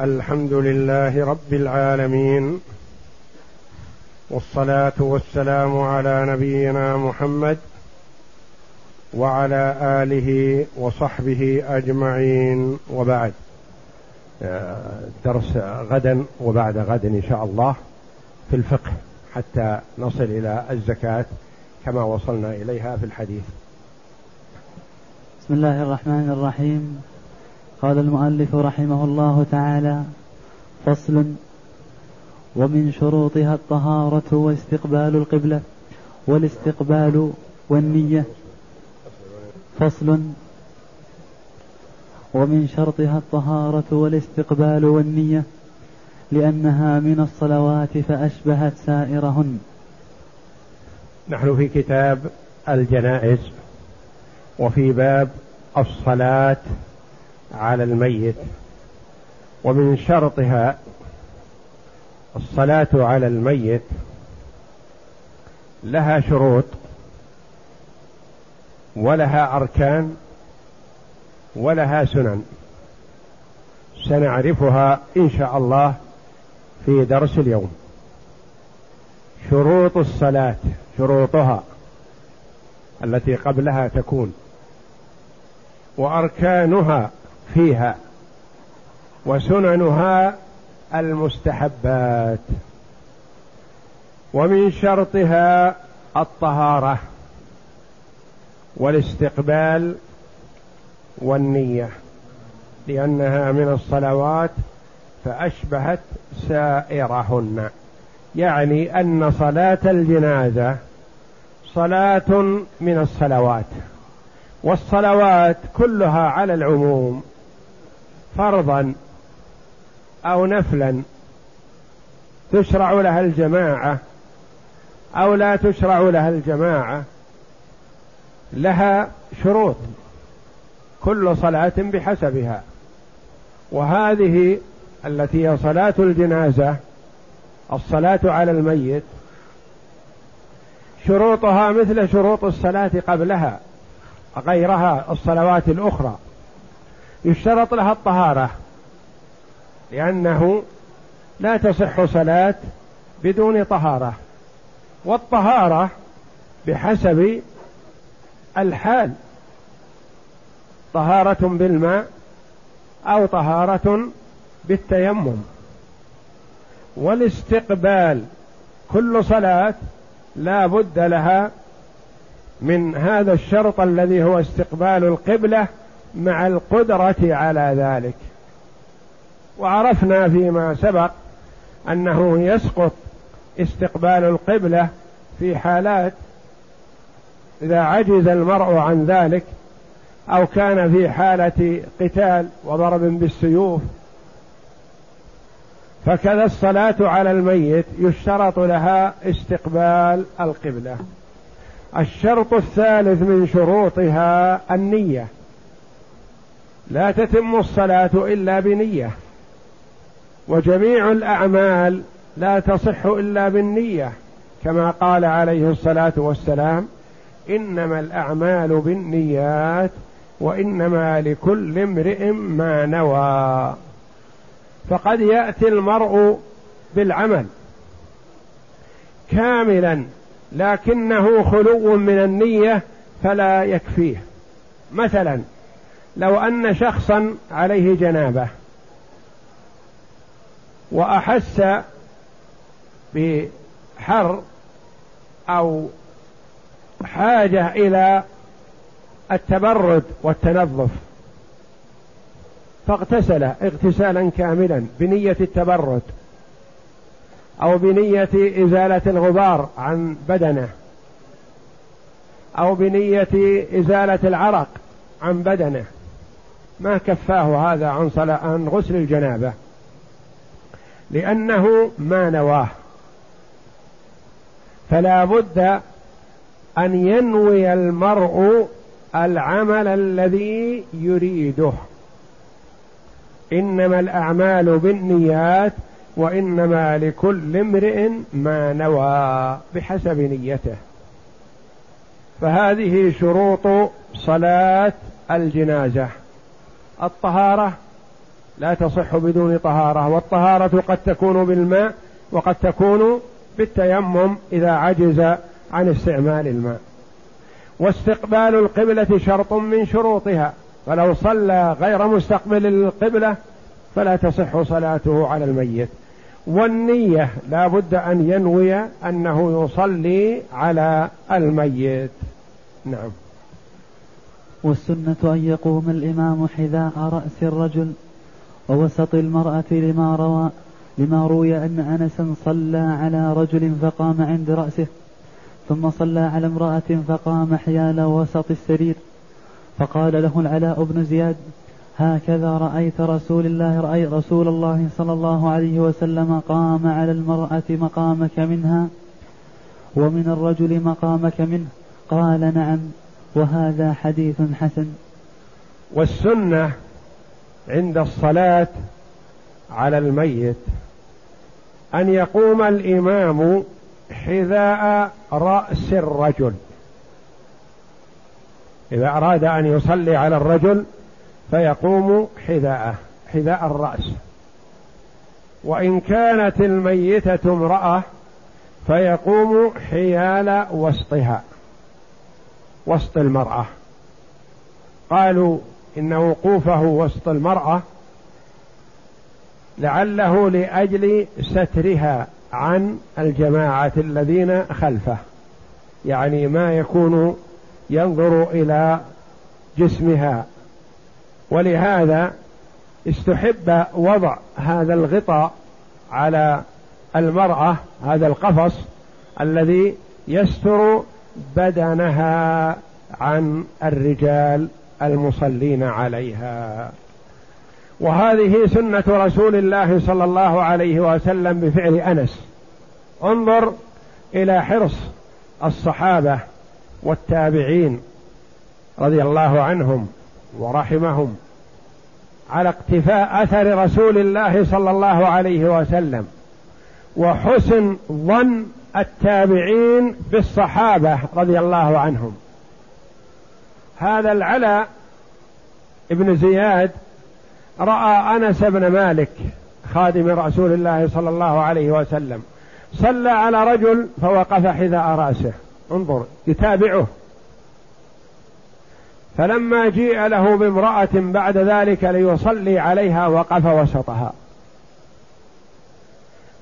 الحمد لله رب العالمين والصلاة والسلام على نبينا محمد وعلى آله وصحبه أجمعين. وبعد درس غدا وبعد غد إن شاء الله في الفقه حتى نصل إلى الزكاة كما وصلنا إليها في الحديث. بسم الله الرحمن الرحيم. قال المؤلف رحمه الله تعالى فصل. ومن شروطها الطهارة واستقبال القبلة والاستقبال والنية. فصل. ومن شرطها الطهارة والاستقبال والنية لأنها من الصلوات فأشبهت سائرهن. نحن في كتاب الجنائز وفي باب الصلاة على الميت ومن شرطها الصلاة على الميت لها شروط ولها أركان ولها سنن. سنعرفها إن شاء الله في درس اليوم. شروط الصلاة شروطها التي قبلها تكون وأركانها فيها وسننها المستحبات ومن شرطها الطهارة والاستقبال والنية لأنها من الصلوات فأشبهت سائرهن. يعني أن صلاة الجنازة صلاة من الصلوات والصلوات كلها على العموم فرضا أو نفلا تشرع لها الجماعة أو لا تشرع لها الجماعة لها شروط كل صلاة بحسبها. وهذه التي هي صلاة الجنازة الصلاة على الميت شروطها مثل شروط الصلاة قبلها غيرها الصلوات الأخرى. يشترط لها الطهارة لأنه لا تصح صلاة بدون طهارة والطهارة بحسب الحال طهارة بالماء أو طهارة بالتيمم. والاستقبال كل صلاة لا بد لها من هذا الشرط الذي هو استقبال القبلة مع القدرة على ذلك. وعرفنا فيما سبق أنه يسقط استقبال القبلة في حالات إذا عجز المرء عن ذلك أو كان في حالة قتال وضرب بالسيوف. فكذا الصلاة على الميت يشترط لها استقبال القبلة. الشرط الثالث من شروطها النية. لا تتم الصلاة إلا بنية. وجميع الأعمال لا تصح إلا بالنية. كما قال عليه الصلاة والسلام إنما الأعمال بالنيات وإنما لكل امرئ ما نوى. فقد يأتي المرء بالعمل كاملا لكنه خلو من النية فلا يكفيه. مثلا لو أن شخصا عليه جنابة وأحس بحر أو حاجة إلى التبرد والتنظف فاغتسل اغتسالا كاملا بنية التبرد أو بنية إزالة الغبار عن بدنه أو بنية إزالة العرق عن بدنه. ما كفاه هذا عن صلاة عن غسل الجنابة؟ لأنه ما نواه. فلا بد أن ينوي المرء العمل الذي يريده. إنما الأعمال بالنيات وإنما لكل امرئ ما نوى بحسب نيته. فهذه شروط صلاة الجنازة. الطهارة لا تصح بدون طهارة والطهارة قد تكون بالماء وقد تكون بالتيمم إذا عجز عن استعمال الماء. واستقبال القبلة شرط من شروطها فلو صلى غير مستقبل القبلة فلا تصح صلاته على الميت. والنية لا بد أن ينوي أنه يصلي على الميت. نعم. والسنة أن يقوم الإمام حذاء رأس الرجل ووسط المرأة لما روى لما روي أن أنسا صلى على رجل فقام عند رأسه ثم صلى على امرأة فقام حيال وسط السرير. فقال له العلاء بن زياد هكذا رأيت رسول الله رأي رسول الله صلى الله عليه وسلم قام على المرأة مقامك منها ومن الرجل مقامك منه. قال نعم. وهذا حديث حسن. والسنة عند الصلاة على الميت. أن يقوم الإمام حذاء رأس الرجل. إذا أراد أن يصلي على الرجل فيقوم حذاءه حذاء الرأس. وإن كانت الميتة امرأة فيقوم حيال وسطها. وسط المرأة. قالوا إن وقوفه وسط المرأة لعله لأجل سترها عن الجماعة الذين خلفه. يعني ما يكون ينظر إلى جسمها. ولهذا استحب وضع هذا الغطاء على المرأة هذا القفص الذي يستر بدنها عن الرجال المصلين عليها. وهذه سنة رسول الله صلى الله عليه وسلم بفعل أنس. انظر إلى حرص الصحابة والتابعين رضي الله عنهم ورحمهم على اقتفاء أثر رسول الله صلى الله عليه وسلم. وحسن ظن التابعين بالصحابة رضي الله عنهم. هذا العلاء ابن زياد رأى أنس بن مالك خادم رسول الله صلى الله عليه وسلم صلى على رجل فوقف حذاء رأسه. انظر يتابعه. فلما جيء له بامرأة بعد ذلك ليصلي عليها وقف وسطها.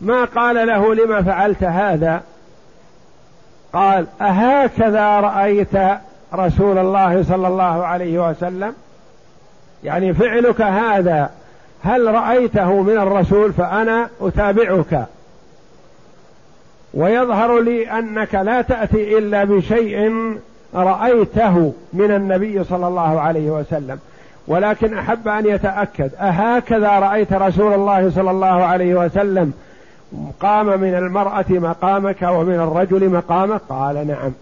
ما قال له لما فعلت هذا؟ قال أهكذا رأيت رسول الله صلى الله عليه وسلم؟ يعني فعلك هذا هل رأيته من الرسول فأنا أتابعك؟ ويظهر لي أنك لا تأتي إلا بشيء رأيته من النبي صلى الله عليه وسلم. ولكن أحب أن يتأكد أهكذا رأيت رسول الله صلى الله عليه وسلم؟ قام من المرأة مقامك ومن الرجل مقامك؟ قال نعم.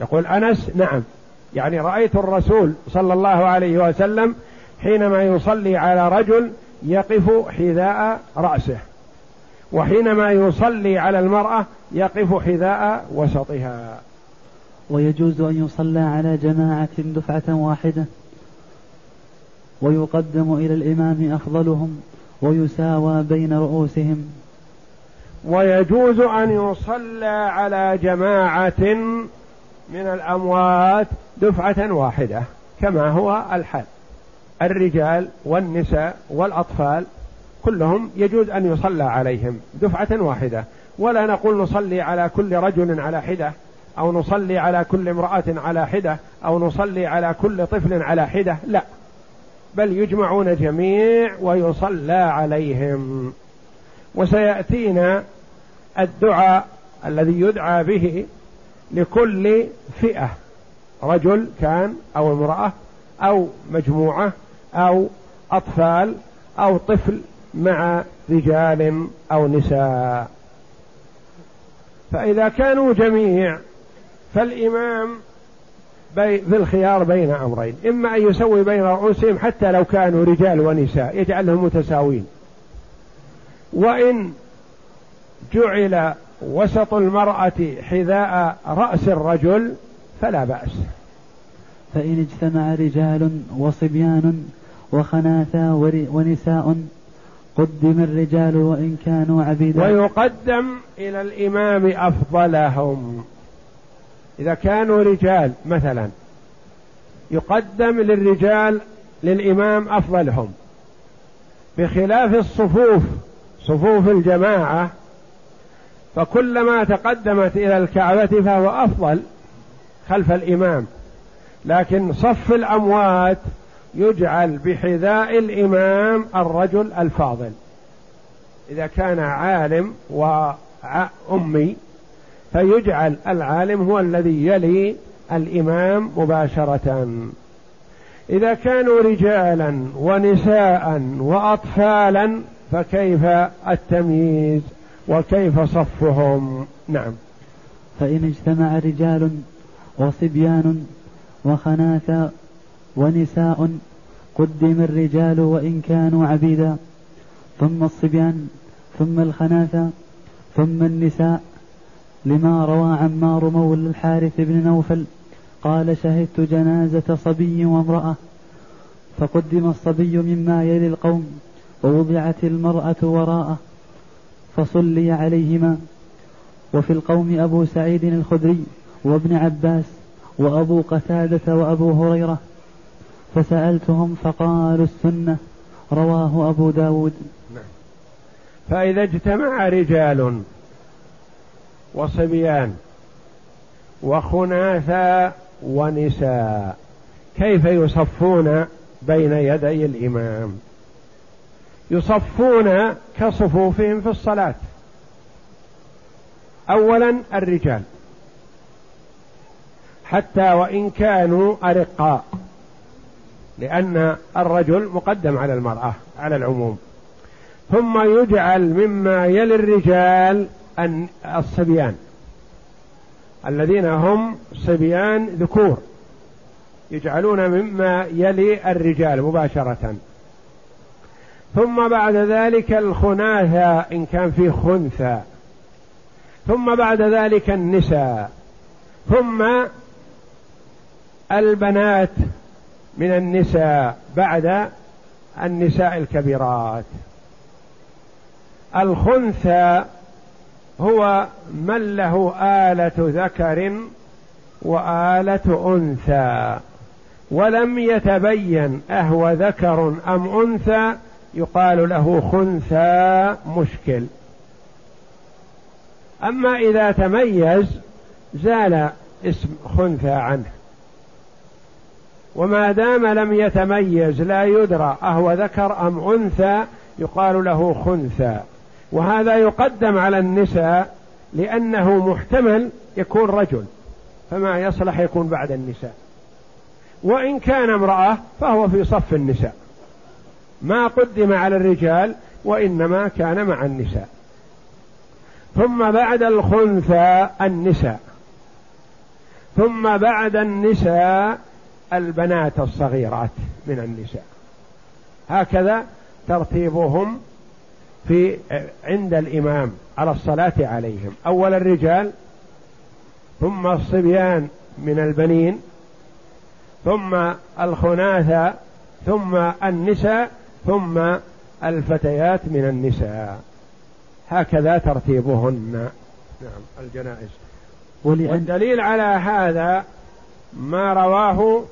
يقول أنس نعم. يعني رأيت الرسول صلى الله عليه وسلم حينما يصلي على رجل يقف حذاء رأسه وحينما يصلي على المرأة يقف حذاء وسطها. ويجوز أن يصلى على جماعة دفعة واحدة ويقدم إلى الإمام أفضلهم ويساوى بين رؤوسهم. ويجوز أن يصلى على جماعة من الأموات دفعة واحدة كما هو الحال. الرجال والنساء والأطفال كلهم يجوز أن يصلى عليهم دفعة واحدة. ولا نقول نصلي على كل رجل على حدة أو نصلي على كل امرأة على حدة أو نصلي على كل طفل على حدة لا. بل يجمعون جميع ويصلى عليهم. وسيأتينا الدعاء الذي يدعى به لكل فئة رجل كان أو امرأة أو مجموعة أو أطفال أو طفل مع رجال أو نساء. فإذا كانوا جميع فالإمام بي في الخيار بين أمرين إما أن يسوي بين رؤوسهم حتى لو كانوا رجال ونساء يجعلهم متساوين وإن جعل وسط المرأة حذاء رأس الرجل فلا بأس. فإن اجتمع رجال وصبيان وخناثا ونساء قدم الرجال وإن كانوا عبيدا ويقدم إلى الإمام أفضلهم. إذا كانوا رجال مثلا يقدم للرجال للإمام أفضلهم. بخلاف الصفوف صفوف الجماعة فكلما تقدمت إلى الكعبة فهو أفضل خلف الإمام. لكن صف الأموات يجعل بحذاء الإمام الرجل الفاضل. إذا كان عالم وأمي فيجعل العالم هو الذي يلي الإمام مباشرة. إذا كانوا رجالا ونساء وأطفالا فكيف التمييز وكيف صفهم؟ نعم. فإن اجتمع رجال وصبيان وخناثا ونساء قدم الرجال وإن كانوا عبيدا ثم الصبيان ثم الخناثا ثم النساء. لما روى عمار مولى الحارث بن نوفل قال شهدت جنازة صبي وامرأة فقدم الصبي مما يلي القوم ووضعت المرأة وراءه فصلي عليهما. وفي القوم أبو سعيد الخدري وابن عباس وأبو قتادة وأبو هريرة فسألتهم فقالوا السنة. رواه أبو داود. نعم. فإذا اجتمع رجال وصبيان وخناثا ونساء كيف يصفون بين يدي الإمام؟ يصفون كصفوفهم في الصلاة. أولا الرجال. حتى وإن كانوا أرقاء. لأن الرجل مقدم على المرأة على العموم. ثم يجعل مما يلي الرجال الصبيان. الذين هم صبيان ذكور. يجعلون مما يلي الرجال مباشرة. ثم بعد ذلك الخناثة إن كان في خنثى. ثم بعد ذلك النساء. ثم البنات من النساء بعد النساء الكبيرات. الخنثى هو من له آلة ذكر وآلة أنثى. ولم يتبين أهو ذكر أم أنثى يقال له خنثى مشكل. أما إذا تميز زال اسم خنثى عنه. وما دام لم يتميز لا يدرى أهو ذكر أم أنثى يقال له خنثى. وهذا يقدم على النساء لأنه محتمل يكون رجل فما يصلح يكون بعد النساء. وإن كان امرأة فهو في صف النساء. ما قدم على الرجال وإنما كان مع النساء. ثم بعد الخنثى النساء. ثم بعد النساء البنات الصغيرات من النساء. هكذا ترتيبهم في عند الإمام على الصلاة عليهم. أول الرجال ثم الصبيان من البنين ثم الخناثة ثم النساء ثم الفتيات من النساء. هكذا ترتيبهن. نعم الجنائز. والدليل على هذا ما رواه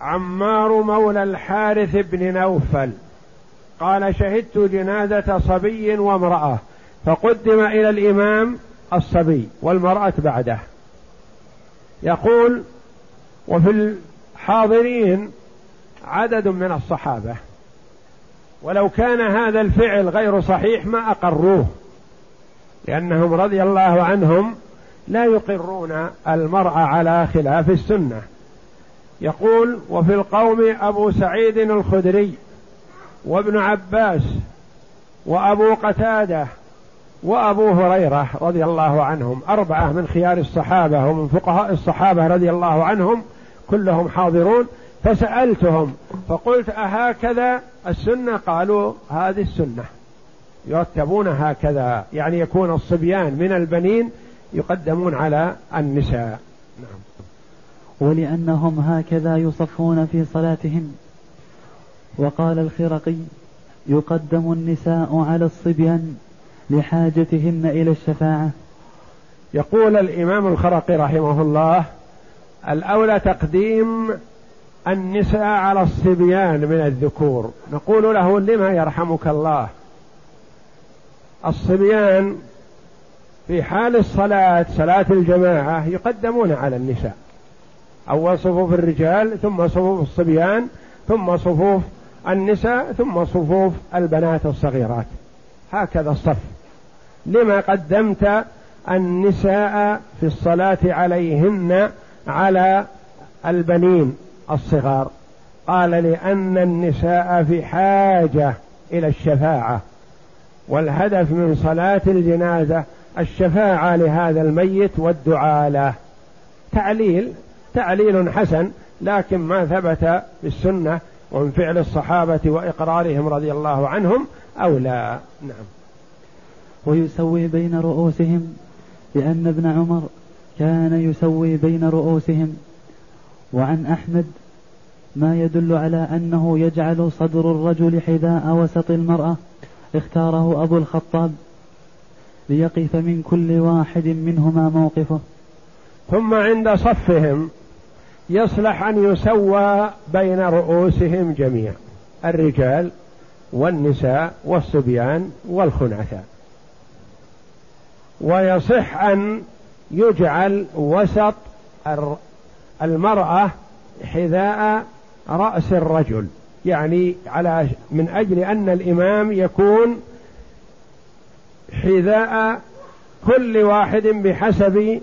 عمار مولى الحارث بن نوفل. قال شهدت جنازة صبي وامرأة فقدم إلى الإمام الصبي والمرأة بعده. يقول وفي الحاضرين عدد من الصحابة. ولو كان هذا الفعل غير صحيح ما أقروه. لأنهم رضي الله عنهم لا يقرون المرأة على خلاف السنة. يقول وفي القوم أبو سعيد الخدري وابن عباس وأبو قتادة وأبو هريرة رضي الله عنهم أربعة من خيار الصحابة ومن فقهاء الصحابة رضي الله عنهم كلهم حاضرون. فسألتهم فقلت أهكذا السنة؟ قالوا هذه السنة. يرتبون هكذا يعني يكون الصبيان من البنين يقدمون على النساء. نعم. ولأنهم هكذا يصفون في صلاتهم. وقال الخرقي يقدم النساء على الصبيان لحاجتهن إلى الشفاعة. يقول الإمام الخرقي رحمه الله الأولى تقديم النساء على الصبيان من الذكور. نقول له لما يرحمك الله؟ الصبيان في حال الصلاة صلاة الجماعة يقدمون على النساء. أول صفوف الرجال ثم صفوف الصبيان ثم صفوف النساء ثم صفوف البنات الصغيرات. هكذا الصف. لما قدمت النساء في الصلاة عليهن على البنين. الصغار. قال لأن النساء في حاجة إلى الشفاعة والهدف من صلاة الجنازة الشفاعة لهذا الميت والدعاء له. تعليل تعليل حسن لكن ما ثبت في السنة ومن فعل الصحابة وإقرارهم رضي الله عنهم أو لا. نعم. ويسوي بين رؤوسهم لأن ابن عمر كان يسوي بين رؤوسهم. وعن أحمد ما يدل على أنه يجعل صدر الرجل حذاء وسط المرأة اختاره أبو الخطاب ليقف من كل واحد منهما موقفه. ثم عند صفهم يصلح أن يسوى بين رؤوسهم جميعا الرجال والنساء والصبيان والخنثاء ويصح أن يجعل وسط المرأة حذاء رأس الرجل يعني على من أجل أن الإمام يكون حذاء كل واحد بحسب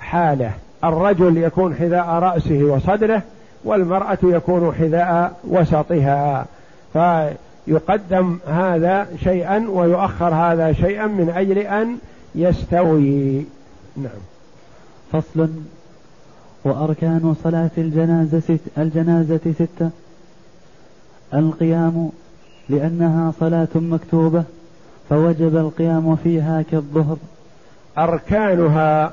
حاله. الرجل يكون حذاء رأسه وصدره والمرأة يكون حذاء وسطها. فيقدم هذا شيئا ويؤخر هذا شيئا من أجل أن يستوي. نعم. فصل وأركان صلاة الجنازة ست الجنازة ستة. القيام لأنها صلاة مكتوبة فوجب القيام فيها كالظهر. أركانها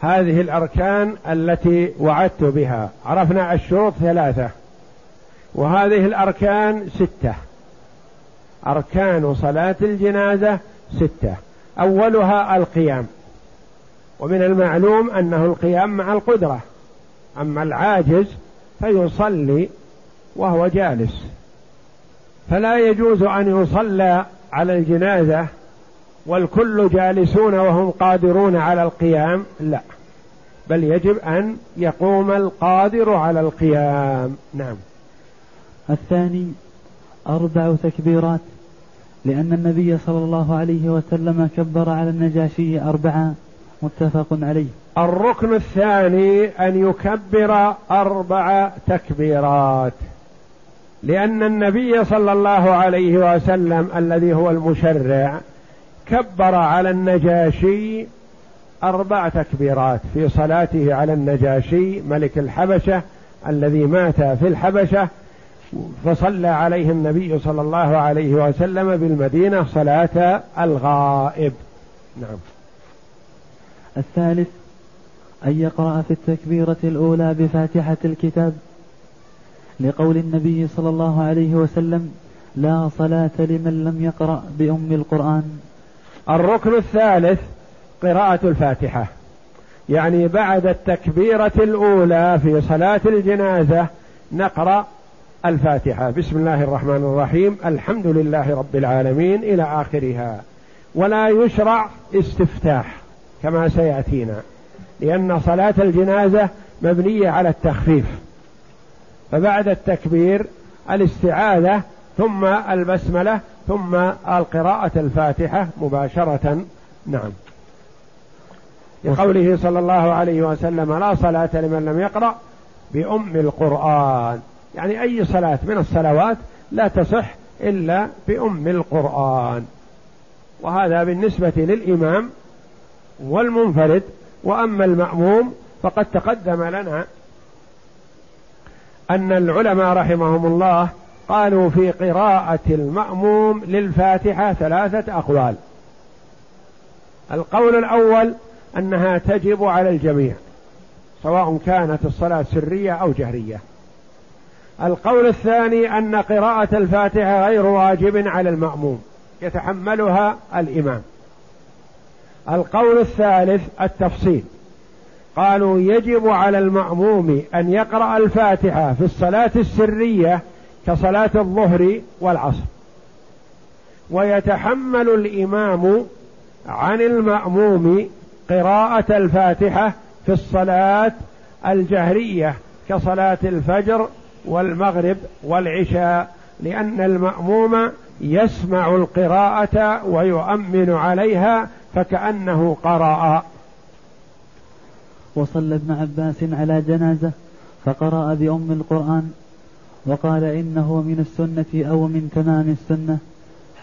هذه الأركان التي وعدت بها. عرفنا الشروط ثلاثة وهذه الأركان ستة. أركان صلاة الجنازة ستة. أولها القيام. ومن المعلوم أنه القيام مع القدرة. أما العاجز فيصلي وهو جالس. فلا يجوز أن يصلى على الجنازة والكل جالسون وهم قادرون على القيام لا. بل يجب أن يقوم القادر على القيام. نعم. الثاني أربع تكبيرات لأن النبي صلى الله عليه وسلم كبر على النجاشي أربعة. متفق عليه. الركن الثاني أن يكبر أربع تكبيرات. لأن النبي صلى الله عليه وسلم الذي هو المشرع كبر على النجاشي أربع تكبيرات في صلاته على النجاشي ملك الحبشة الذي مات في الحبشة فصلى عليه النبي صلى الله عليه وسلم بالمدينة صلاة الغائب. نعم. الثالث أن يقرأ في التكبيرة الأولى بفاتحة الكتاب لقول النبي صلى الله عليه وسلم لا صلاة لمن لم يقرأ بأم القرآن. الركن الثالث قراءة الفاتحة يعني بعد التكبيرة الأولى في صلاة الجنازة نقرأ الفاتحة. بسم الله الرحمن الرحيم. الحمد لله رب العالمين إلى آخرها. ولا يشرع استفتاح. كما سيأتينا لأن صلاة الجنازة مبنية على التخفيف. فبعد التكبير الاستعاذة ثم البسملة ثم القراءة الفاتحة مباشرة. نعم. لقوله صلى الله عليه وسلم لا صلاة لمن لم يقرأ بأم القرآن. يعني أي صلاة من الصلوات لا تصح إلا بأم القرآن. وهذا بالنسبة للإمام والمنفرد وأما المأموم فقد تقدم لنا أن العلماء رحمهم الله قالوا في قراءة المأموم للفاتحة ثلاثة أقوال. القول الأول أنها تجب على الجميع سواء كانت الصلاة سرية أو جهرية. القول الثاني أن قراءة الفاتحة غير واجب على المأموم يتحملها الإمام. القول الثالث التفصيل. قالوا يجب على المأموم أن يقرأ الفاتحة في الصلاة السرية كصلاة الظهر والعصر. ويتحمل الإمام عن المأموم قراءة الفاتحة في الصلاة الجهرية كصلاة الفجر والمغرب والعشاء لأن المأموم يسمع القراءة ويؤمن عليها فكأنه قرأ. وصلى ابن عباس على جنازة فقرأ بأم القرآن وقال إنه من السنة أو من تمام السنة.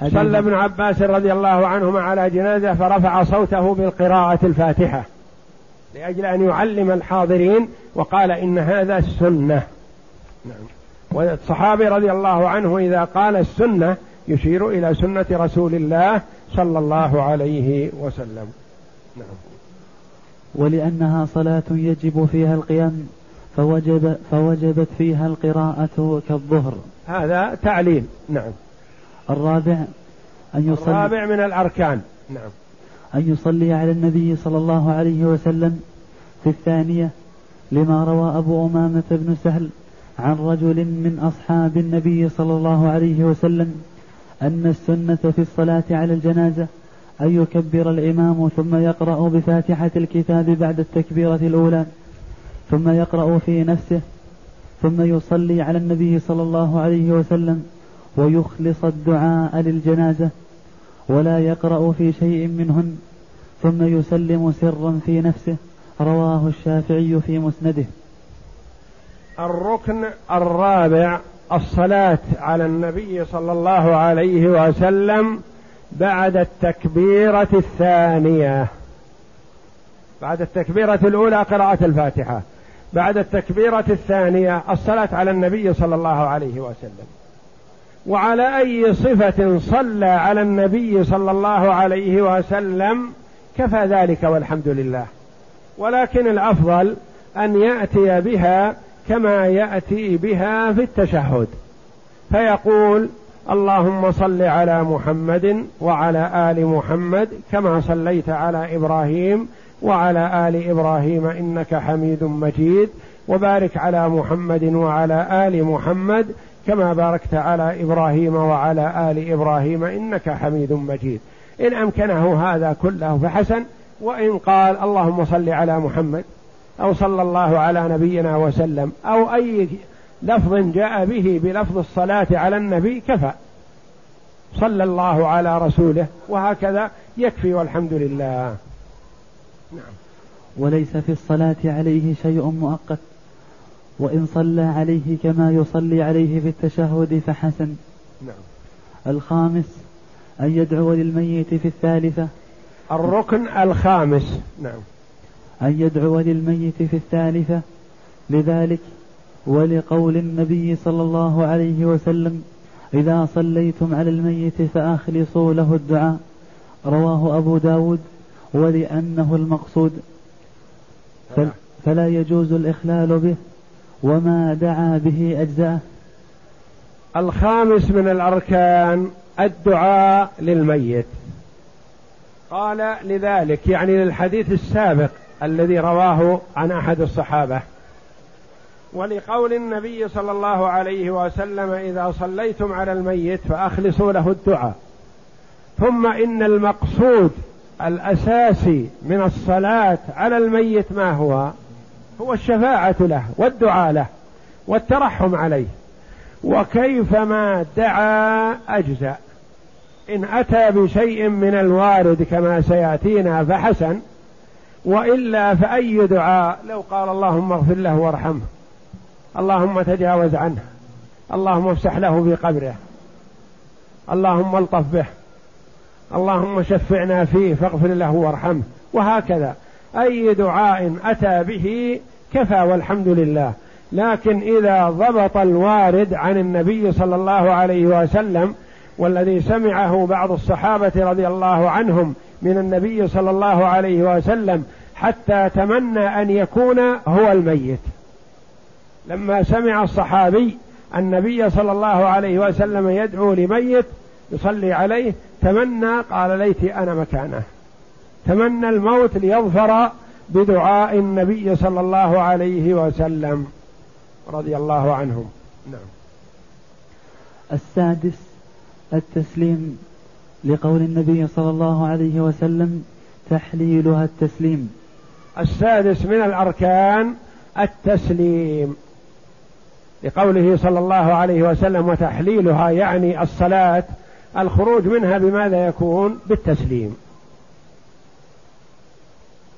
صلى ابن عباس رضي الله عنهما على جنازة فرفع صوته بالقراءة الفاتحة لأجل أن يعلم الحاضرين وقال إن هذا السنة. نعم. والصحابي رضي الله عنه إذا قال السنة يشير إلى سنة رسول الله صلى الله عليه وسلم. نعم. ولأنها صلاة يجب فيها القيام فوجب فوجبت فيها القراءة كالظهر. هذا تعليل. نعم. الرابع أن يصلي الرابع من الأركان. نعم. أن يصلي على النبي صلى الله عليه وسلم. في الثانية لما روى أبو أمامة بن سهل عن رجل من أصحاب النبي صلى الله عليه وسلم أن السنة في الصلاة على الجنازة أن يكبر الإمام ثم يقرأ بفاتحة الكتاب بعد التكبيرة الأولى ثم يقرأ في نفسه ثم يصلي على النبي صلى الله عليه وسلم ويخلص الدعاء للجنازة ولا يقرأ في شيء منهن ثم يسلم سرا في نفسه. رواه الشافعي في مسنده. الركن الرابع الصلاة على النبي صلى الله عليه وسلم بعد التكبيرة الثانية. بعد التكبيرة الأولى قراءة الفاتحة. بعد التكبيرة الثانية الصلاة على النبي صلى الله عليه وسلم. وعلى أي صفة صلى على النبي صلى الله عليه وسلم كفى ذلك والحمد لله. ولكن الأفضل أن يأتي بها كما يأتي بها في التشهد. فيقول اللهم صل على محمد وعلى آل محمد كما صليت على إبراهيم وعلى آل إبراهيم إنك حميد مجيد وبارك على محمد وعلى آل محمد كما باركت على إبراهيم وعلى آل إبراهيم إنك حميد مجيد. إن أمكنه هذا كله فحسن وإن قال اللهم صل على محمد. أو صلى الله على نبينا وسلم أو أي لفظ جاء به بلفظ الصلاة على النبي كفى. صلى الله على رسوله وهكذا يكفي والحمد لله. نعم. وليس في الصلاة عليه شيء مؤقت وإن صلى عليه كما يصلي عليه في التشهد فحسن. نعم. الخامس أن يدعو للميت في الثالثة. الركن الخامس. نعم. أن يدعو للميت في الثالثة لذلك ولقول النبي صلى الله عليه وسلم إذا صليتم على الميت فأخلصوا له الدعاء. رواه أبو داود ولأنه المقصود. فلا يجوز الإخلال به وما دعا به أجزاءه. الخامس من الأركان الدعاء للميت. قال لذلك يعني للحديث السابق الذي رواه عن أحد الصحابة. ولقول النبي صلى الله عليه وسلم إذا صليتم على الميت فأخلصوا له الدعاء. ثم إن المقصود الأساسي من الصلاة على الميت ما هو؟ هو الشفاعة له والدعاء له والترحم عليه. وكيفما دعا أجزأ. إن أتى بشيء من الوارد كما سيأتينا فحسن. وإلا فأي دعاء؟ لو قال اللهم اغفر له وارحمه. اللهم تجاوز عنه. اللهم افسح له في قبره اللهم الطف به. اللهم شفعنا فيه فاغفر له وارحمه. وهكذا. أي دعاء أتى به كفى والحمد لله. لكن إذا ضبط الوارد عن النبي صلى الله عليه وسلم والذي سمعه بعض الصحابة رضي الله عنهم من النبي صلى الله عليه وسلم حتى تمنى أن يكون هو الميت. لما سمع الصحابي النبي صلى الله عليه وسلم يدعو لميت يصلي عليه تمنى قال ليتي أنا مكانه. تمنى الموت ليظفر بدعاء النبي صلى الله عليه وسلم رضي الله عنهم. نعم. السادس التسليم لقول النبي صلى الله عليه وسلم تحليلها التسليم. السادس من الأركان التسليم. لقوله صلى الله عليه وسلم وتحليلها يعني الصلاة الخروج منها بماذا يكون؟ بالتسليم.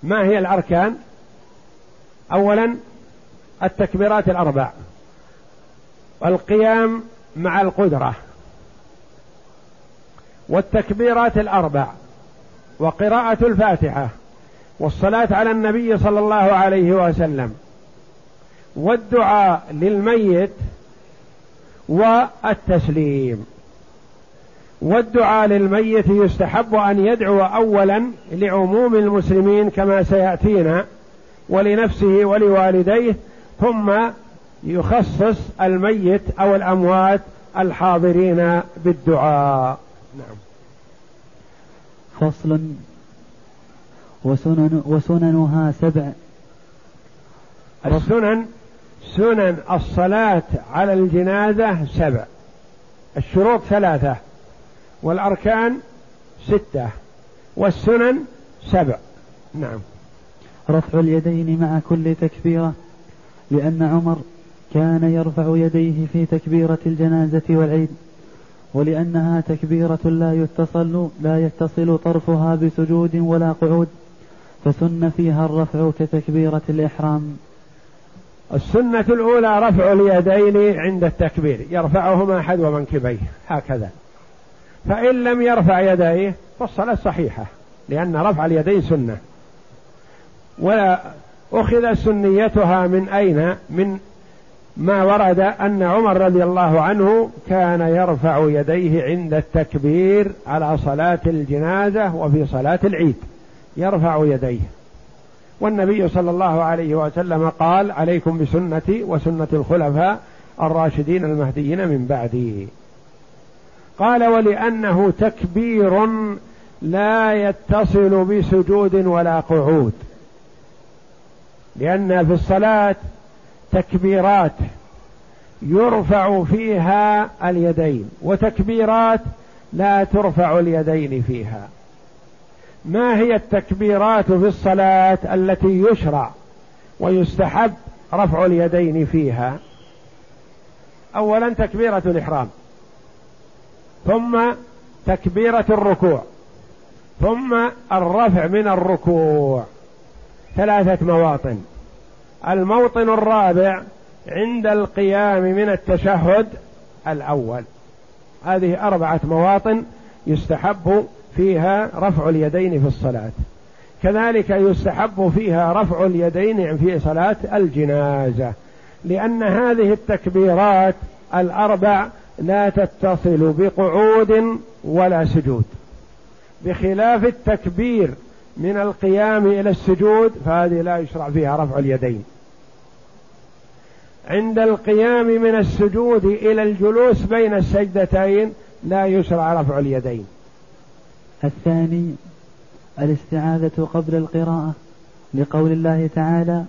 ما هي الأركان؟ اولا التكبيرات الأربع. والقيام مع القدرة. والتكبيرات الأربع وقراءة الفاتحة والصلاة على النبي صلى الله عليه وسلم والدعاء للميت والتسليم. والدعاء للميت يستحب أن يدعو اولا لعموم المسلمين كما سيأتينا ولنفسه ولوالديه ثم يخصص الميت أو الأموات الحاضرين بالدعاء. نعم. فصل وسنن وسننها سبع. السنن سنن الصلاة على الجنازة سبع. الشروط ثلاثة. والأركان ستة. والسنن سبع. نعم. رفع اليدين مع كل تكبيرة لأن عمر كان يرفع يديه في تكبيرة الجنازة والعيد. ولأنها تكبيرة لا يتصل لا يتصل طرفها بسجود ولا قعود فسن فيها الرفع كتكبيرة الإحرام. السنة الأولى رفع اليدين عند التكبير يرفعهما حذو منكبيه هكذا. فإن لم يرفع يديه فالصلاة صحيحة لأن رفع اليدين سنة. ولا أخذ سنيتها من أين؟ من ما ورد أن عمر رضي الله عنه كان يرفع يديه عند التكبير على صلاة الجنازة وفي صلاة العيد. يرفع يديه. والنبي صلى الله عليه وسلم قال عليكم بسنتي وسنة الخلفاء الراشدين المهديين من بعدي. قال ولأنه تكبير لا يتصل بسجود ولا قعود. لأن في الصلاة تكبيرات يرفع فيها اليدين وتكبيرات لا ترفع اليدين فيها. ما هي التكبيرات في الصلاة التي يشرع ويستحب رفع اليدين فيها؟ أولا تكبيرة الإحرام ثم تكبيرة الركوع ثم الرفع من الركوع ثلاثة مواطن. الموطن الرابع عند القيام من التشهد الأول. هذه أربعة مواطن يستحب فيها رفع اليدين في الصلاة. كذلك يستحب فيها رفع اليدين في صلاة الجنازة لأن هذه التكبيرات الأربع لا تتصل بقعود ولا سجود. بخلاف التكبير من القيام إلى السجود فهذه لا يشرع فيها رفع اليدين. عند القيام من السجود إلى الجلوس بين السجدتين لا يشرع رفع اليدين. الثاني الاستعاذة قبل القراءة لقول الله تعالى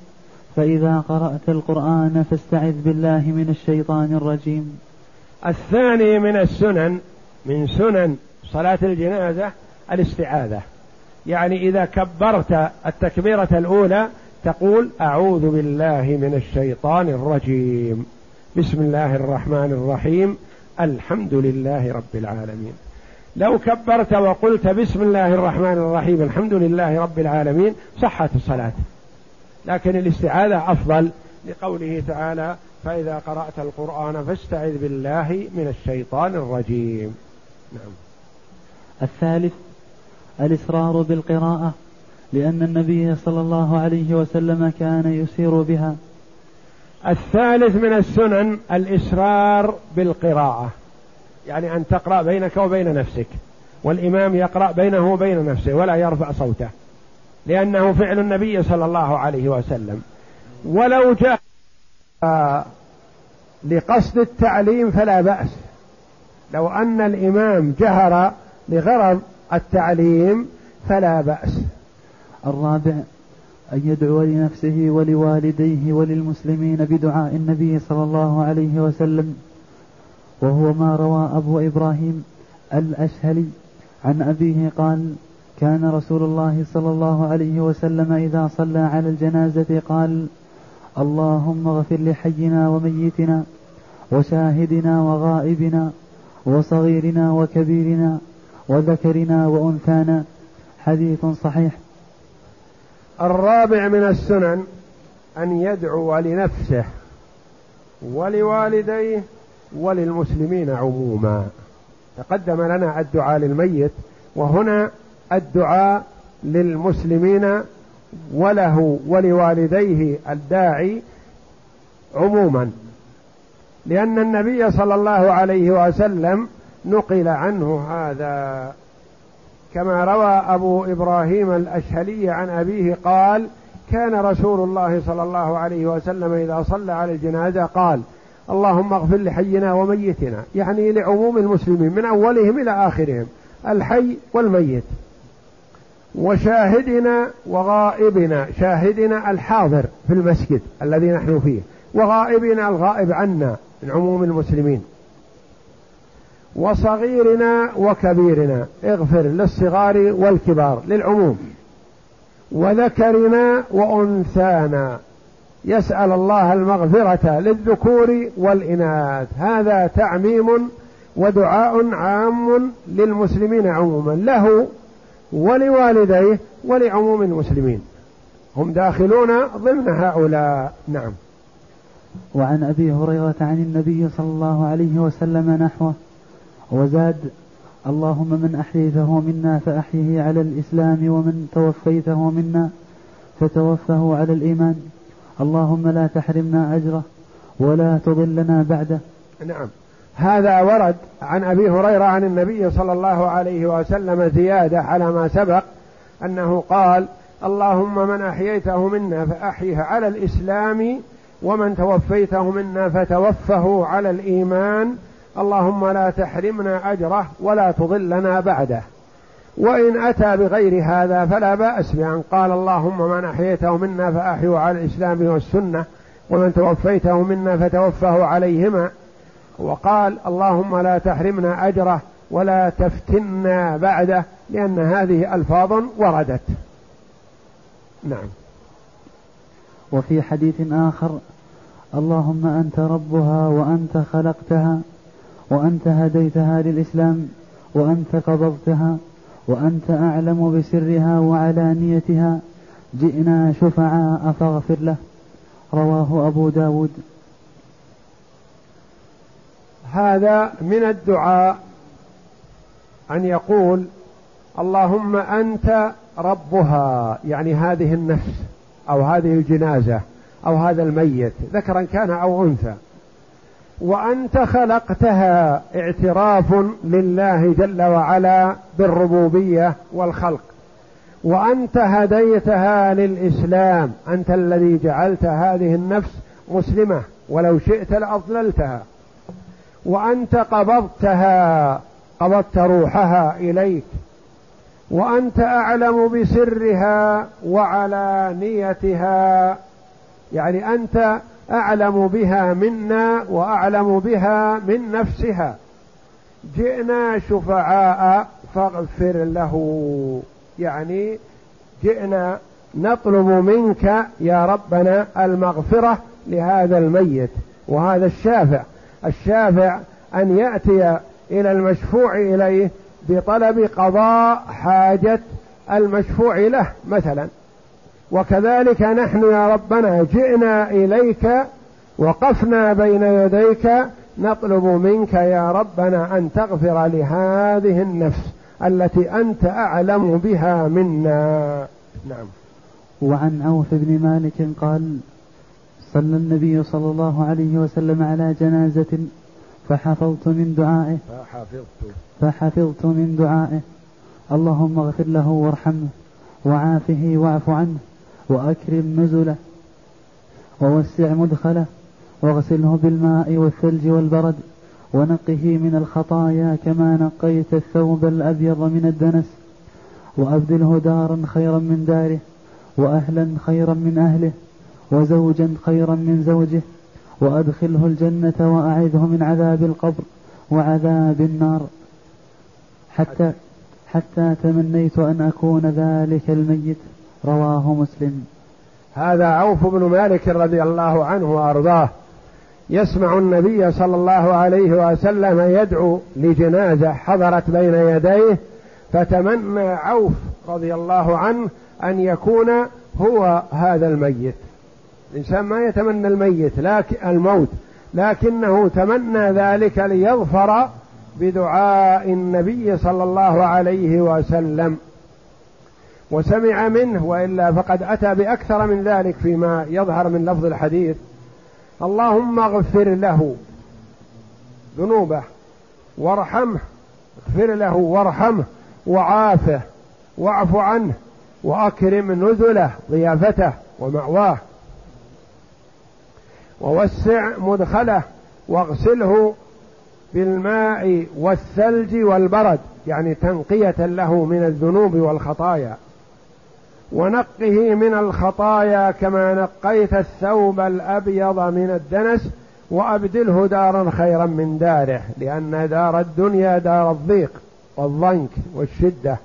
فإذا قرأت القرآن فاستعذ بالله من الشيطان الرجيم. الثاني من السنن من سنن صلاة الجنازة الاستعاذة. يعني إذا كبرت التكبيرة الأولى تقول أعوذ بالله من الشيطان الرجيم. بسم الله الرحمن الرحيم. الحمد لله رب العالمين. لو كبرت وقلت بسم الله الرحمن الرحيم الحمد لله رب العالمين صحت الصلاة. لكن الاستعاذة أفضل لقوله تعالى فإذا قرأت القرآن فاستعذ بالله من الشيطان الرجيم. نعم. الثالث الإصرار بالقراءة لأن النبي صلى الله عليه وسلم كان يسير بها. الثالث من السنن الإسرار بالقراءة يعني أن تقرأ بينك وبين نفسك والإمام يقرأ بينه وبين نفسه ولا يرفع صوته لأنه فعل النبي صلى الله عليه وسلم. ولو جاء لقصد التعليم فلا بأس. لو أن الإمام جهر لغرض التعليم فلا بأس. الرابع أن يدعو لنفسه ولوالديه وللمسلمين بدعاء النبي صلى الله عليه وسلم وهو ما روى أبو إبراهيم الأشهلي عن أبيه قال كان رسول الله صلى الله عليه وسلم إذا صلى على الجنازة قال اللهم اغفر لحينا وميتنا وشاهدنا وغائبنا وصغيرنا وكبيرنا وذكرنا وأنثانا. حديث صحيح. الرابع من السنن أن يدعو لنفسه ولوالديه وللمسلمين عموما. تقدم لنا الدعاء للميت وهنا الدعاء للمسلمين وله ولوالديه الداعي عموما. لأن النبي صلى الله عليه وسلم نقل عنه هذا. كما روى أبو إبراهيم الأشهلي عن أبيه قال كان رسول الله صلى الله عليه وسلم إذا صلى على الجنازة قال اللهم اغفر لحينا وميتنا يعني لعموم المسلمين من أولهم إلى آخرهم الحي والميت وشاهدنا وغائبنا شاهدنا الحاضر في المسجد الذي نحن فيه وغائبنا الغائب عنا من عموم المسلمين. وصغيرنا وكبيرنا اغفر للصغار والكبار للعموم. وذكرنا وأنثانا يسأل الله المغفرة للذكور والإناث. هذا تعميم ودعاء عام للمسلمين عموما له ولوالديه ولعموم المسلمين. هم داخلون ضمن هؤلاء. نعم. وعن أبي هريرة عن النبي صلى الله عليه وسلم نحوه وزاد اللهم من أحييته منا فأحيه على الإسلام ومن توفيته منا فتوفه على الإيمان. اللهم لا تحرمنا أجره ولا تضلنا بعده. نعم. هذا ورد عن أبي هريرة عن النبي صلى الله عليه وسلم زيادة على ما سبق أنه قال اللهم من أحييته منا فأحيه على الإسلام ومن توفيته منا فتوفه على الإيمان اللهم لا تحرمنا أجره ولا تضلنا بعده. وإن أتى بغير هذا فلا بأس بأن قال اللهم من أحييته منا فاحيه على الإسلام والسنة ومن توفيته منا فتوفه عليهما. وقال اللهم لا تحرمنا أجره ولا تفتنا بعده لأن هذه ألفاظ وردت. نعم. وفي حديث آخر اللهم أنت ربها وأنت خلقتها. وأنت هديتها للإسلام وأنت قبضتها وأنت أعلم بسرها وعلانيتها. جئنا شفعاء فاغفر له. رواه أبو داود. هذا من الدعاء أن يقول اللهم أنت ربها يعني هذه النفس أو هذه الجنازة أو هذا الميت ذكرا كان أو أنثى. وأنت خلقتها اعتراف لله جل وعلا بالربوبية والخلق. وأنت هديتها للإسلام. أنت الذي جعلت هذه النفس مسلمة. ولو شئت لأضللتها. وأنت قبضتها قبضت روحها إليك. وأنت أعلم بسرها وعلانيتها. يعني أنت أعلم بها منا وأعلم بها من نفسها. جئنا شفعاء فاغفر له. يعني جئنا نطلب منك يا ربنا المغفرة لهذا الميت وهذا الشافع. الشافع أن يأتي إلى المشفوع إليه بطلب قضاء حاجة المشفوع له مثلا. وكذلك نحن يا ربنا جئنا إليك وقفنا بين يديك نطلب منك يا ربنا أن تغفر لهذه النفس التي أنت أعلم بها منا. نعم. وعن عوف بن مالك قال صلى النبي صلى الله عليه وسلم على جنازة فحفظت من دعائه. فحفظت. فحفظت من دعائه. اللهم اغفر له وارحمه وعافه واعف عنه. وأكرم نزله ووسع مدخله واغسله بالماء والثلج والبرد ونقه من الخطايا كما نقيت الثوب الأبيض من الدنس وأبدله دارا خيرا من داره وأهلا خيرا من أهله وزوجا خيرا من زوجه وأدخله الجنة وأعذه من عذاب القبر وعذاب النار. حتى حتى تمنيت أن أكون ذلك الميت. رواه مسلم. هذا عوف بن مالك رضي الله عنه وأرضاه. يسمع النبي صلى الله عليه وسلم يدعو لجنازة حضرت بين يديه فتمنى عوف رضي الله عنه أن يكون هو هذا الميت. الإنسان ما يتمنى الميت لكن الموت لكنه تمنى ذلك ليظفر بدعاء النبي صلى الله عليه وسلم. وسمع منه وإلا فقد أتى بأكثر من ذلك فيما يظهر من لفظ الحديث. اللهم اغفر له ذنوبه وارحمه اغفر له وارحمه وعافه واعف عنه وأكرم نزله ضيافته ومأواه. ووسع مدخله واغسله بالماء والثلج والبرد يعني تنقية له من الذنوب والخطايا. ونقه من الخطايا كما نقيت الثوب الأبيض من الدنس وأبدله دارا خيرا من داره لأن دار الدنيا دار الضيق والضنك والشدة.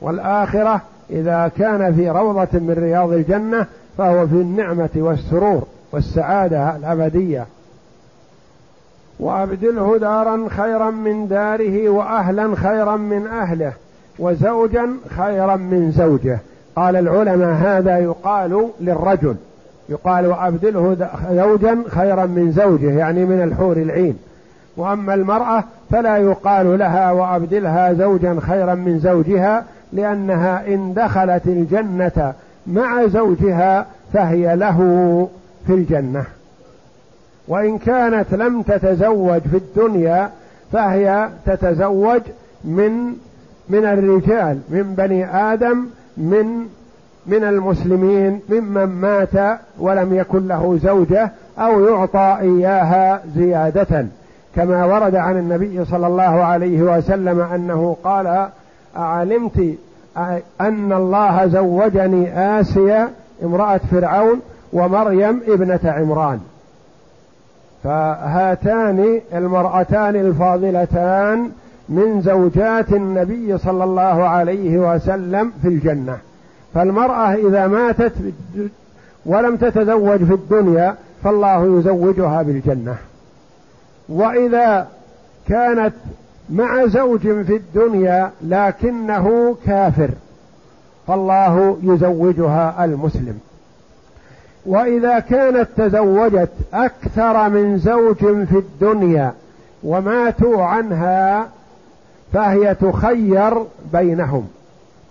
والآخرة إذا كان في روضة من رياض الجنة فهو في النعمة والسرور والسعادة الأبدية. وأبدله دارا خيرا من داره وأهلا خيرا من أهله وزوجا خيرا من زوجه. قال العلماء هذا يقال للرجل يقال وأبدله زوجا خيرا من زوجه يعني من الحور العين. وأما المرأة فلا يقال لها وأبدلها زوجا خيرا من زوجها لأنها إن دخلت الجنة مع زوجها فهي له في الجنة. وإن كانت لم تتزوج في الدنيا فهي تتزوج من من الرجال من بني آدم من من المسلمين ممن مات ولم يكن له زوجة أو يعطى إياها زيادة. كما ورد عن النبي صلى الله عليه وسلم أنه قال أعلمت أن الله زوجني آسيا امرأة فرعون ومريم ابنة عمران. فهاتان المرأتان الفاضلتان من زوجات النبي صلى الله عليه وسلم في الجنة. فالمرأة إذا ماتت ولم تتزوج في الدنيا فالله يزوجها بالجنة. وإذا كانت مع زوج في الدنيا لكنه كافر فالله يزوجها المسلم. وإذا كانت تزوجت أكثر من زوج في الدنيا وماتوا عنها فهي تخير بينهم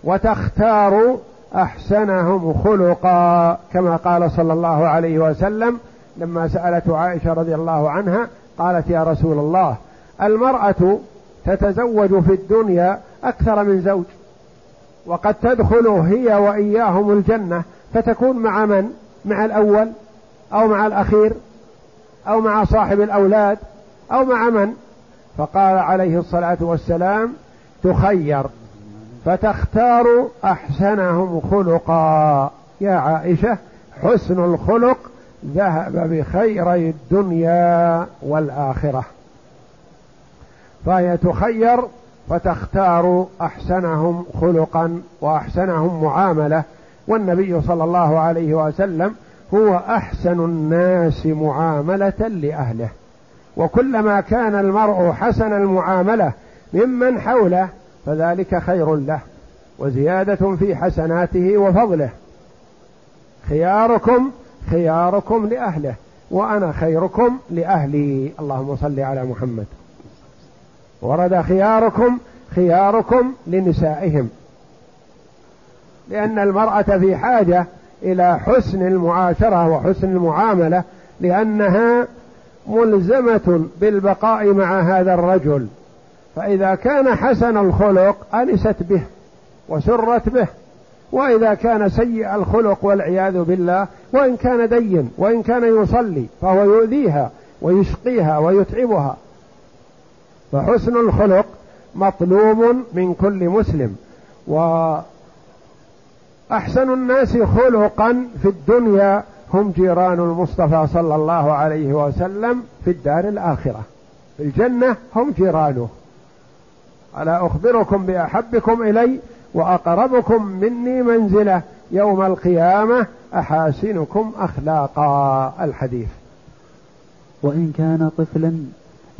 وتختار أحسنهم خلقا كما قال صلى الله عليه وسلم لما سالته عائشة رضي الله عنها قالت يا رسول الله المرأة تتزوج في الدنيا أكثر من زوج وقد تدخل هي وإياهم الجنة فتكون مع من؟ مع الأول أو مع الأخير أو مع صاحب الأولاد أو مع من؟ فقال عليه الصلاة والسلام تخير فتختار أحسنهم خلقا. يا عائشة حسن الخلق ذهب بخيري الدنيا والآخرة. فهي تخير فتختار أحسنهم خلقا وأحسنهم معاملة. والنبي صلى الله عليه وسلم هو أحسن الناس معاملة لأهله. وكلما كان المرء حسن المعاملة ممن حوله فذلك خير له وزيادة في حسناته وفضله. خياركم خياركم لأهله وأنا خيركم لأهلي. اللهم صل على محمد. ورد خياركم خياركم لنسائهم. لأن المرأة في حاجة إلى حسن المعاشرة وحسن المعاملة لأنها ملزمة بالبقاء مع هذا الرجل فإذا كان حسن الخلق أنست به وسرت به وإذا كان سيء الخلق والعياذ بالله وإن كان دين وإن كان يصلي فهو يؤذيها ويشقيها ويتعبها. فحسن الخلق مطلوب من كل مسلم وأحسن الناس خلقا في الدنيا هم جيران المصطفى صلى الله عليه وسلم في الدار الآخرة. في الجنة هم جيرانه. ألا أخبركم بأحبكم إلي وأقربكم مني منزلة يوم القيامة أحاسنكم أخلاقا. الحديث. وإن كان طفلا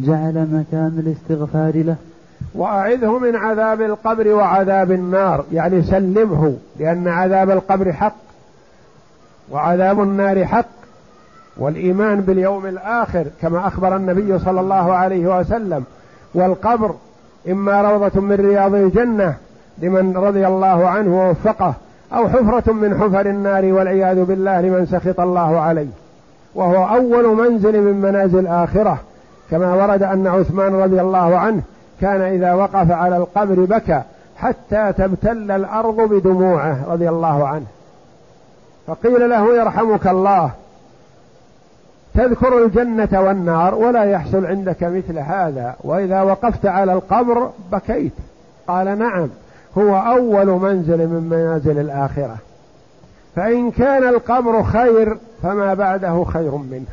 جعل مكان الاستغفار له. وأعذه من عذاب القبر وعذاب النار. يعني سلمه لأن عذاب القبر حق. وعذاب النار حق والإيمان باليوم الآخر كما أخبر النبي صلى الله عليه وسلم والقبر إما روضة من رياض الجنة لمن رضي الله عنه ووفقه أو حفرة من حفر النار والعياذ بالله لمن سخط الله عليه. وهو أول منزل من منازل الآخرة كما ورد أن عثمان رضي الله عنه كان إذا وقف على القبر بكى حتى تبتل الأرض بدموعه رضي الله عنه. فقيل له يرحمك الله تذكر الجنة والنار ولا يحصل عندك مثل هذا وإذا وقفت على القبر بكيت. قال نعم هو أول منزل من منازل الآخرة. فإن كان القبر خير فما بعده خير منه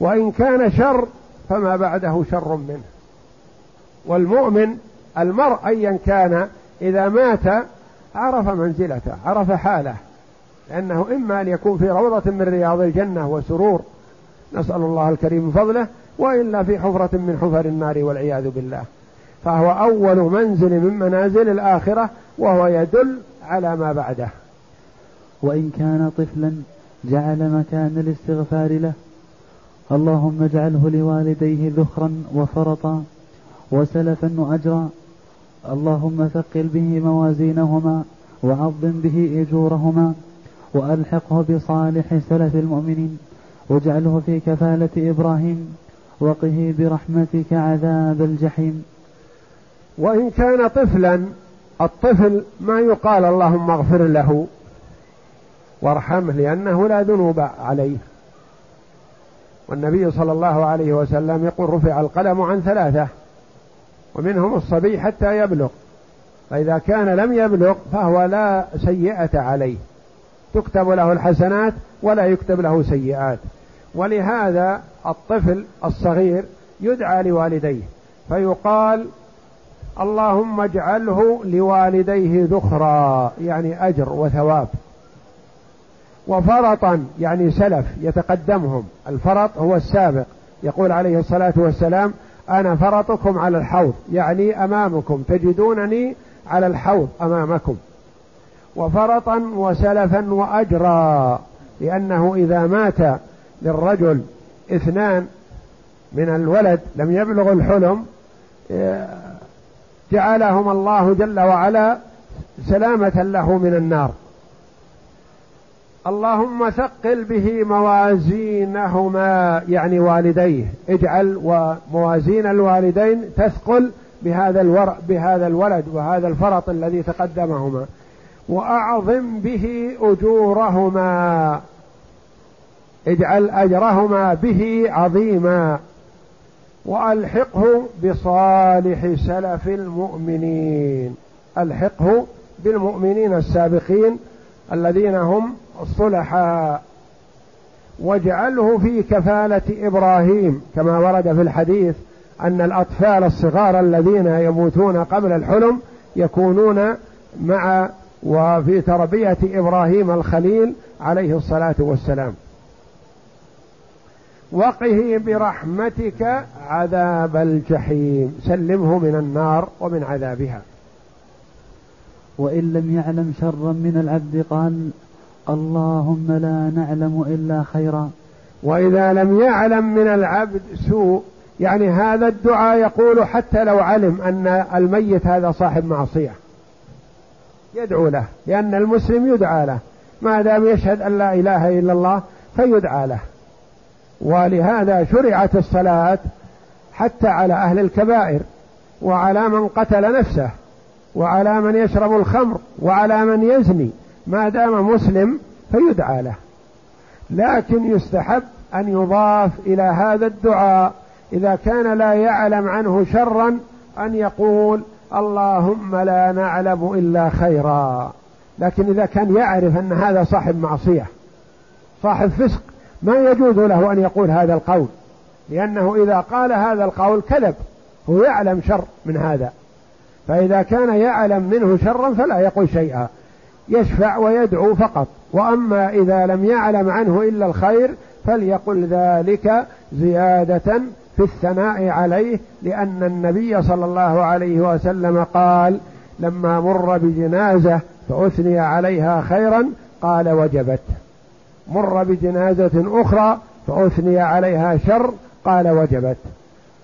وإن كان شر فما بعده شر منه. والمؤمن المرء أيا كان إذا مات عرف منزلته عرف حاله. لأنه إما أن يكون في روضة من رياض الجنة وسرور نسأل الله الكريم فضله وإلا في حفرة من حفر النار والعياذ بالله. فهو أول منزل من منازل الآخرة وهو يدل على ما بعده. وإن كان طفلا جعل مكان الاستغفار له اللهم اجعله لوالديه ذخرا وفرطا وسلفا وأجرا. اللهم ثقل به موازينهما وعظم به أجورهما. وألحقه بصالح سلف المؤمنين واجعله في كفالة إبراهيم وقه برحمتك عذاب الجحيم. وإن كان طفلا الطفل ما يقال اللهم اغفر له وارحمه لأنه لا ذنوب عليه. والنبي صلى الله عليه وسلم يقول رفع القلم عن ثلاثة ومنهم الصبي حتى يبلغ فإذا كان لم يبلغ فهو لا سيئة عليه. تكتب له الحسنات ولا يكتب له سيئات. ولهذا الطفل الصغير يدعى لوالديه فيقال اللهم اجعله لوالديه ذخرا يعني أجر وثواب. وفرطا يعني سلف يتقدمهم. الفرط هو السابق. يقول عليه الصلاة والسلام أنا فرطكم على الحوض يعني أمامكم تجدونني على الحوض أمامكم. وفرطا وسلفا وأجرا لأنه إذا مات للرجل اثنان من الولد لم يبلغ الحلم جعلهم الله جل وعلا سلامة له من النار. اللهم ثقل به موازينهما يعني والديه. اجعل وموازين الوالدين تثقل بهذا الورع بهذا الولد وهذا الفرط الذي تقدمهما. وأعظم به أجورهما. اجعل أجرهما به عظيما. وألحقه بصالح سلف المؤمنين. ألحقه بالمؤمنين السابقين الذين هم الصلحاء. واجعله في كفالة إبراهيم كما ورد في الحديث أن الأطفال الصغار الذين يموتون قبل الحلم يكونون مع وفي تربية إبراهيم الخليل عليه الصلاة والسلام. وقه برحمتك عذاب الجحيم. سلمه من النار ومن عذابها. وإن لم يعلم شرا من العبد قال اللهم لا نعلم إلا خيرا. وإذا لم يعلم من العبد سوء يعني هذا الدعاء يقول حتى لو علم أن الميت هذا صاحب معصية. يدعو له لأن المسلم يدعى له. ما دام يشهد أن لا إله إلا الله فيدعى له. ولهذا شرعت الصلاة حتى على أهل الكبائر وعلى من قتل نفسه وعلى من يشرب الخمر وعلى من يزني. ما دام مسلم فيدعى له. لكن يستحب أن يضاف إلى هذا الدعاء إذا كان لا يعلم عنه شرا أن يقول اللهم لا نعلم إلا خيرا. لكن إذا كان يعرف أن هذا صاحب معصية صاحب فسق ما يجوز له أن يقول هذا القول؟ لأنه إذا قال هذا القول كذب هو يعلم شر من هذا. فإذا كان يعلم منه شرا فلا يقول شيئا. يشفع ويدعو فقط. وأما إذا لم يعلم عنه إلا الخير فليقل ذلك زيادة في الثناء عليه لأن النبي صلى الله عليه وسلم قال لما مر بجنازة فأثني عليها خيرا قال وجبت. مر بجنازة أخرى فأثني عليها شر قال وجبت.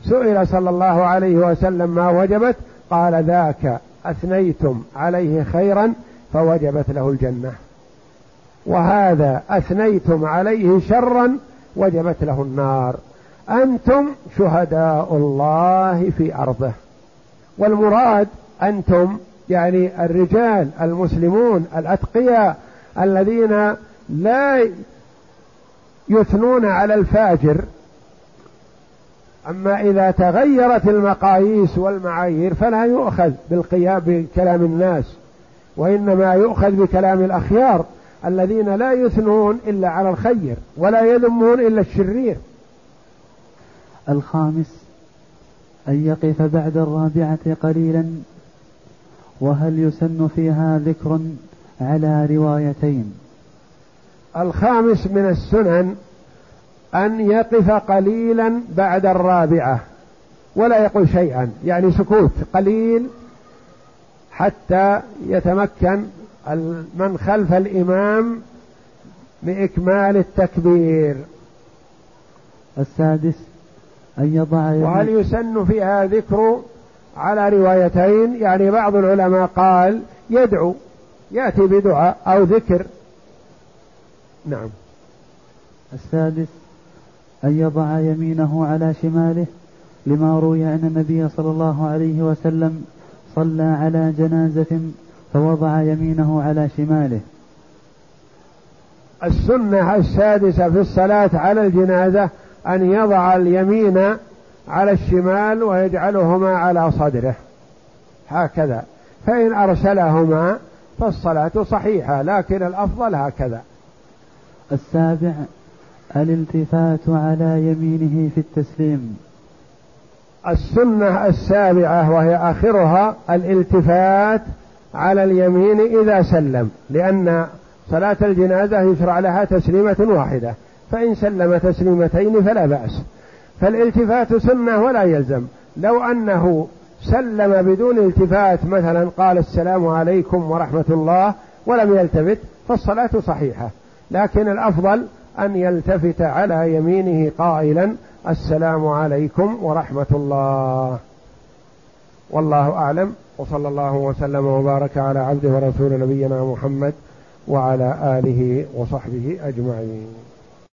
سئل صلى الله عليه وسلم ما وجبت؟ قال ذاك أثنيتم عليه خيرا فوجبت له الجنة. وهذا أثنيتم عليه شرا وجبت له النار. أنتم شهداء الله في أرضه. والمراد أنتم يعني الرجال المسلمون الأتقياء الذين لا يثنون على الفاجر. أما إذا تغيرت المقاييس والمعايير فلا يؤخذ بالقيام بكلام الناس وإنما يؤخذ بكلام الأخيار الذين لا يثنون إلا على الخير ولا يذمون إلا الشرير. الخامس أن يقف بعد الرابعة قليلا وهل يسن فيها ذكر على روايتين؟ الخامس من السنن أن يقف قليلا بعد الرابعة ولا يقول شيئا يعني سكوت قليل حتى يتمكن من خلف الإمام بإكمال التكبير. السادس أن يضع وهل يسن فيها ذكر على روايتين؟ يعني بعض العلماء قال يدعو يأتي بدعاء أو ذكر. نعم. السادس أن يضع يمينه على شماله لما روي أن النبي صلى الله عليه وسلم صلى على جنازة فوضع يمينه على شماله. السنة السادسة في الصلاة على الجنازة أن يضع اليمين على الشمال ويجعلهما على صدره. هكذا. فإن أرسلهما فالصلاة صحيحة لكن الأفضل هكذا. السابع الالتفات على يمينه في التسليم. السنة السابعة وهي آخرها الالتفات على اليمين إذا سلم لأن صلاة الجنازة يشرع لها تسليمة واحدة. فإن سلم تسليمتين فلا بأس. فالالتفات سنة ولا يلزم. لو أنه سلم بدون التفات مثلا قال السلام عليكم ورحمة الله ولم يلتفت فالصلاة صحيحة. لكن الأفضل أن يلتفت على يمينه قائلا السلام عليكم ورحمة الله. والله أعلم. وصلى الله وسلم وبارك على عبده ورسول نبينا محمد وعلى آله وصحبه أجمعين.